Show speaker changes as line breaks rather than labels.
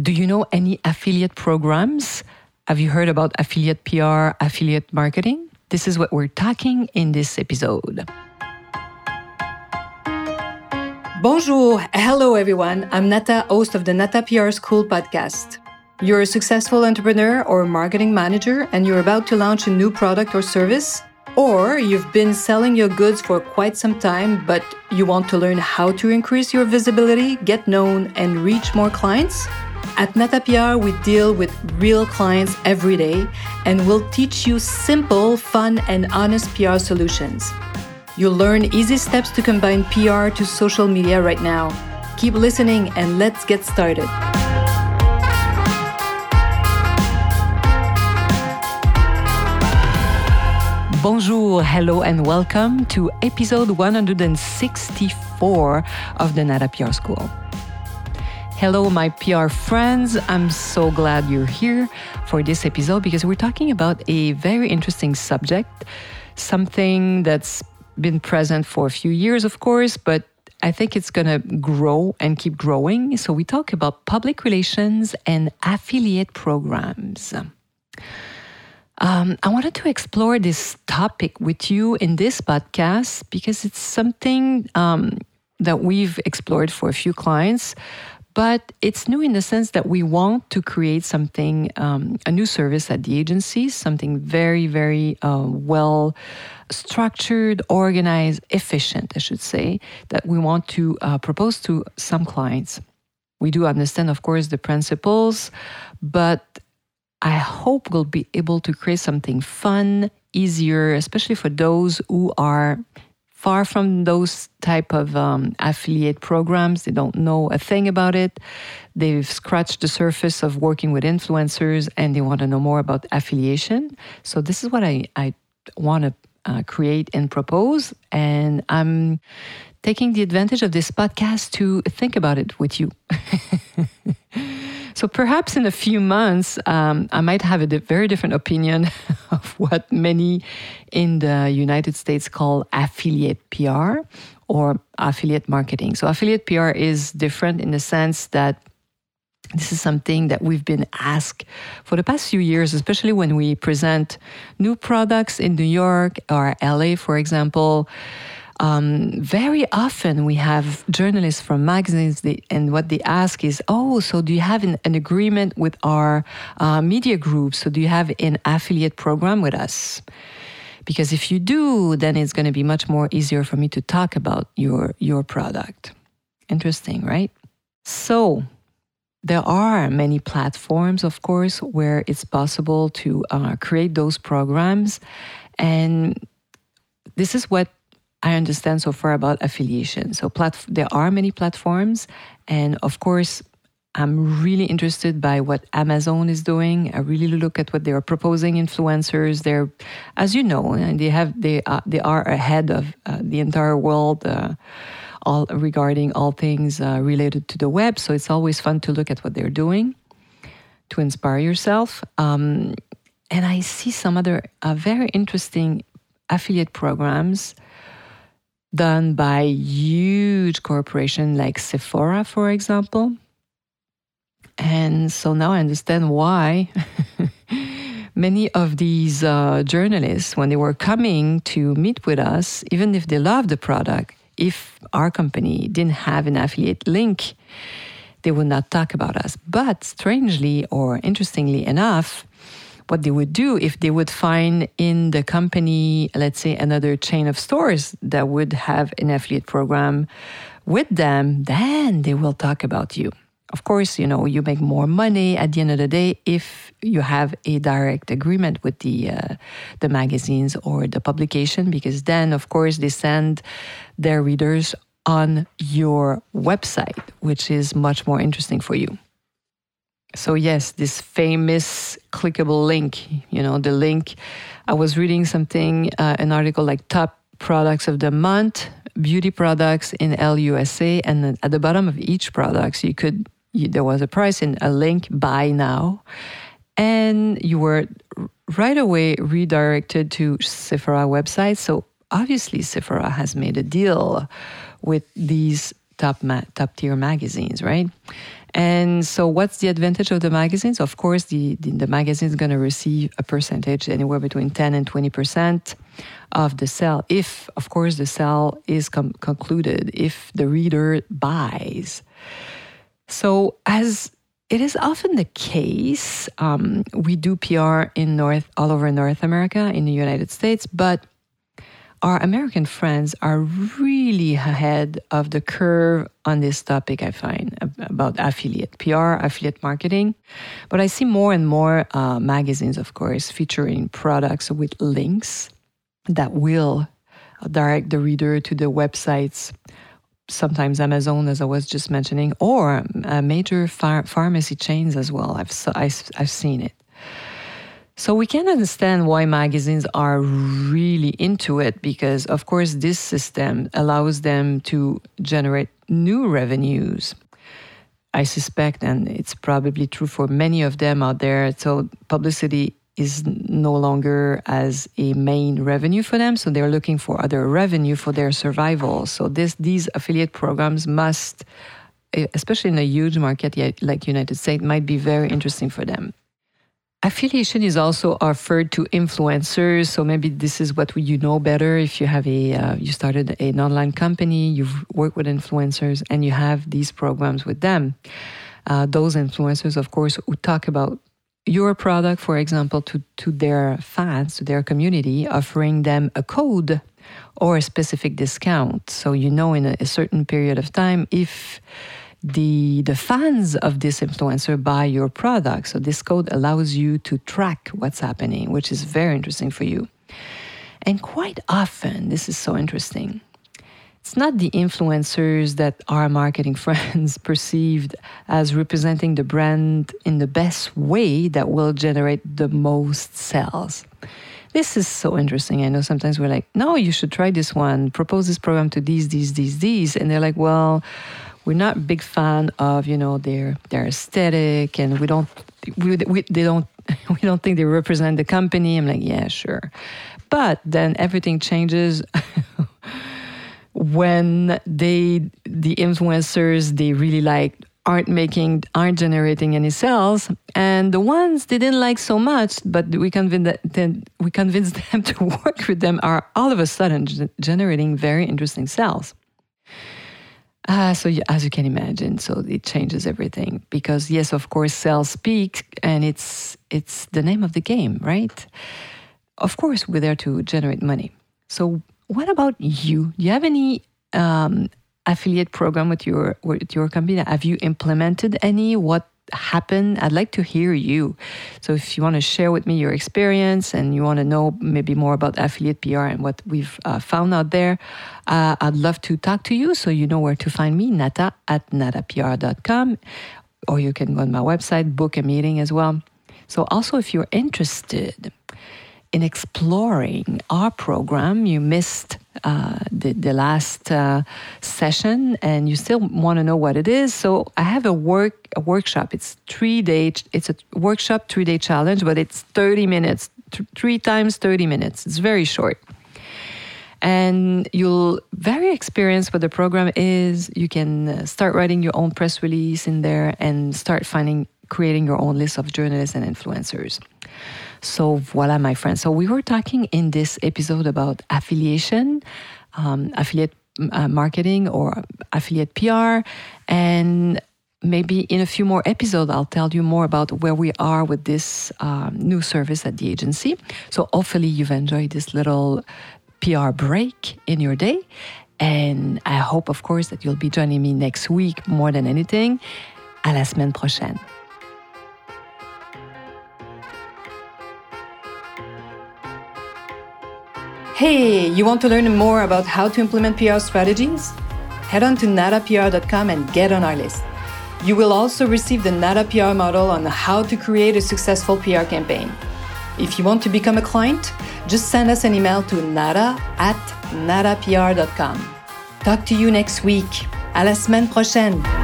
Do you know any affiliate programs? Have you heard about affiliate PR, affiliate marketing? This is what we're talking in this episode. Bonjour, hello everyone. I'm Nata, host of the Nata PR School podcast. You're a successful entrepreneur or marketing manager and you're about to launch a new product or service? Or you've been selling your goods for quite some time, but you want to learn how to increase your visibility, get known, and reach more clients? At NataPR, we deal with real clients every day and we'll teach you simple, fun, and honest PR solutions. You'll learn easy steps to combine PR to social media right now. Keep listening and let's get started. Bonjour, hello, and welcome to episode 164 of the Nata PR School. Hello, my PR friends. I'm so glad you're here for this episode because we're talking about a very interesting subject, something that's been present for a few years, of course, but I think it's going to grow and keep growing. So, we talk about public relations and affiliate programs. Um, I wanted to explore this topic with you in this podcast because it's something um, that we've explored for a few clients, but it's new in the sense that we want to create something, um, a new service at the agency, something very, very uh, well structured, organized, efficient, I should say, that we want to uh, propose to some clients. We do understand, of course, the principles, but I hope we'll be able to create something fun, easier, especially for those who are far from those type of um, affiliate programs. They don't know a thing about it. They've scratched the surface of working with influencers and they want to know more about affiliation. So this is what i, I want to uh, create and propose and i'm taking the advantage of this podcast to think about it with you So perhaps in a few months, um, I might have a di- very different opinion of what many in the United States call affiliate PR or affiliate marketing. So affiliate PR is different in the sense that this is something that we've been asked for the past few years, especially when we present new products in New York or LA, for example um, very often we have journalists from magazines, and what they ask is, "Oh, so do you have an, an agreement with our uh, media group? So do you have an affiliate program with us?" Because if you do, then it's going to be much more easier for me to talk about your your product. Interesting, right? So there are many platforms, of course, where it's possible to uh, create those programs, and this is what I understand so far about affiliation. So there are many platforms, and of course, I'm really interested by what Amazon is doing. I really look at what they are proposing influencers. They're, as you know, and they have they are, they are ahead of uh, the entire world. Uh, all regarding all things uh, related to the web. So it's always fun to look at what they're doing to inspire yourself. Um, and I see some other uh, very interesting affiliate programs done by huge corporations like Sephora, for example. And so now I understand why many of these uh, journalists, when they were coming to meet with us, even if they loved the product, if our company didn't have an affiliate link, they would not talk about us. But strangely or interestingly enough, what they would do if they would find in the company, let's say, another chain of stores that would have an affiliate program with them, then they will talk about you. Of course, you know, you make more money at the end of the day if you have a direct agreement with the uh, the magazines or the publication because then of course they send their readers on your website, which is much more interesting for you. So, yes, this famous clickable link, you know, the link. I was reading something, uh, an article like top products of the month, beauty products in LUSA. And at the bottom of each product, you could, you, there was a price and a link, buy now. And you were right away redirected to Sephora website. So, obviously, Sephora has made a deal with these top ma- top tier magazines, right? And so, what's the advantage of the magazines? Of course, the, the, the magazine is going to receive a percentage anywhere between 10 and 20% of the sale, if, of course, the sale is com- concluded, if the reader buys. So, as it is often the case, um, we do PR in North, all over North America, in the United States, but our American friends are really ahead of the curve on this topic, I find, about affiliate PR, affiliate marketing. But I see more and more uh, magazines, of course, featuring products with links that will direct the reader to the websites, sometimes Amazon, as I was just mentioning, or uh, major phar- pharmacy chains as well. I've, I've, I've seen it. So we can understand why magazines are really into it because, of course, this system allows them to generate new revenues. I suspect, and it's probably true for many of them out there. So publicity is no longer as a main revenue for them, so they're looking for other revenue for their survival. So this these affiliate programs must, especially in a huge market like United States, might be very interesting for them. Affiliation is also offered to influencers. So maybe this is what you know better. If you have a, uh, you started an online company, you've worked with influencers, and you have these programs with them. Uh, those influencers, of course, who talk about your product, for example, to, to their fans, to their community, offering them a code or a specific discount. So you know in a, a certain period of time if the the fans of this influencer buy your product. So this code allows you to track what's happening, which is very interesting for you. And quite often, this is so interesting. It's not the influencers that our marketing friends perceived as representing the brand in the best way that will generate the most sales. This is so interesting. I know sometimes we're like, no, you should try this one, propose this program to these, these, these, these. And they're like, well, we're not big fan of you know their their aesthetic, and we don't we, we they don't we don't think they represent the company. I'm like, yeah, sure, but then everything changes. when they the influencers they really like aren't making aren't generating any sales and the ones they didn't like so much but we convinced them we convinced them to work with them are all of a sudden generating very interesting sales uh, so as you can imagine, so it changes everything because yes, of course, sales speak, and it's it's the name of the game, right? Of course, we're there to generate money. So what about you? Do you have any um, affiliate program with your with your company? Have you implemented any? What happen, I'd like to hear you. So if you want to share with me your experience and you want to know maybe more about affiliate PR and what we've uh, found out there, uh, I'd love to talk to you. So you know where to find me, nata at natapr.com, or you can go on my website, book a meeting as well. So also if you're interested in exploring our program, you missed uh, the, the last uh, session and you still want to know what it is. So I have a work a workshop. It's three day. It's a workshop three day challenge, but it's thirty minutes, th- three times thirty minutes. It's very short. And you'll very experience what the program is. You can uh, start writing your own press release in there and start finding creating your own list of journalists and influencers. So, voila, my friends. So, we were talking in this episode about affiliation, um, affiliate uh, marketing, or affiliate PR. And maybe in a few more episodes, I'll tell you more about where we are with this um, new service at the agency. So, hopefully, you've enjoyed this little PR break in your day. And I hope, of course, that you'll be joining me next week more than anything. À la semaine prochaine. Hey, you want to learn more about how to implement PR strategies? Head on to natapr.com and get on our list. You will also receive the Nata PR model on how to create a successful PR campaign. If you want to become a client, just send us an email to nata at natapr.com. Talk to you next week. À la semaine prochaine.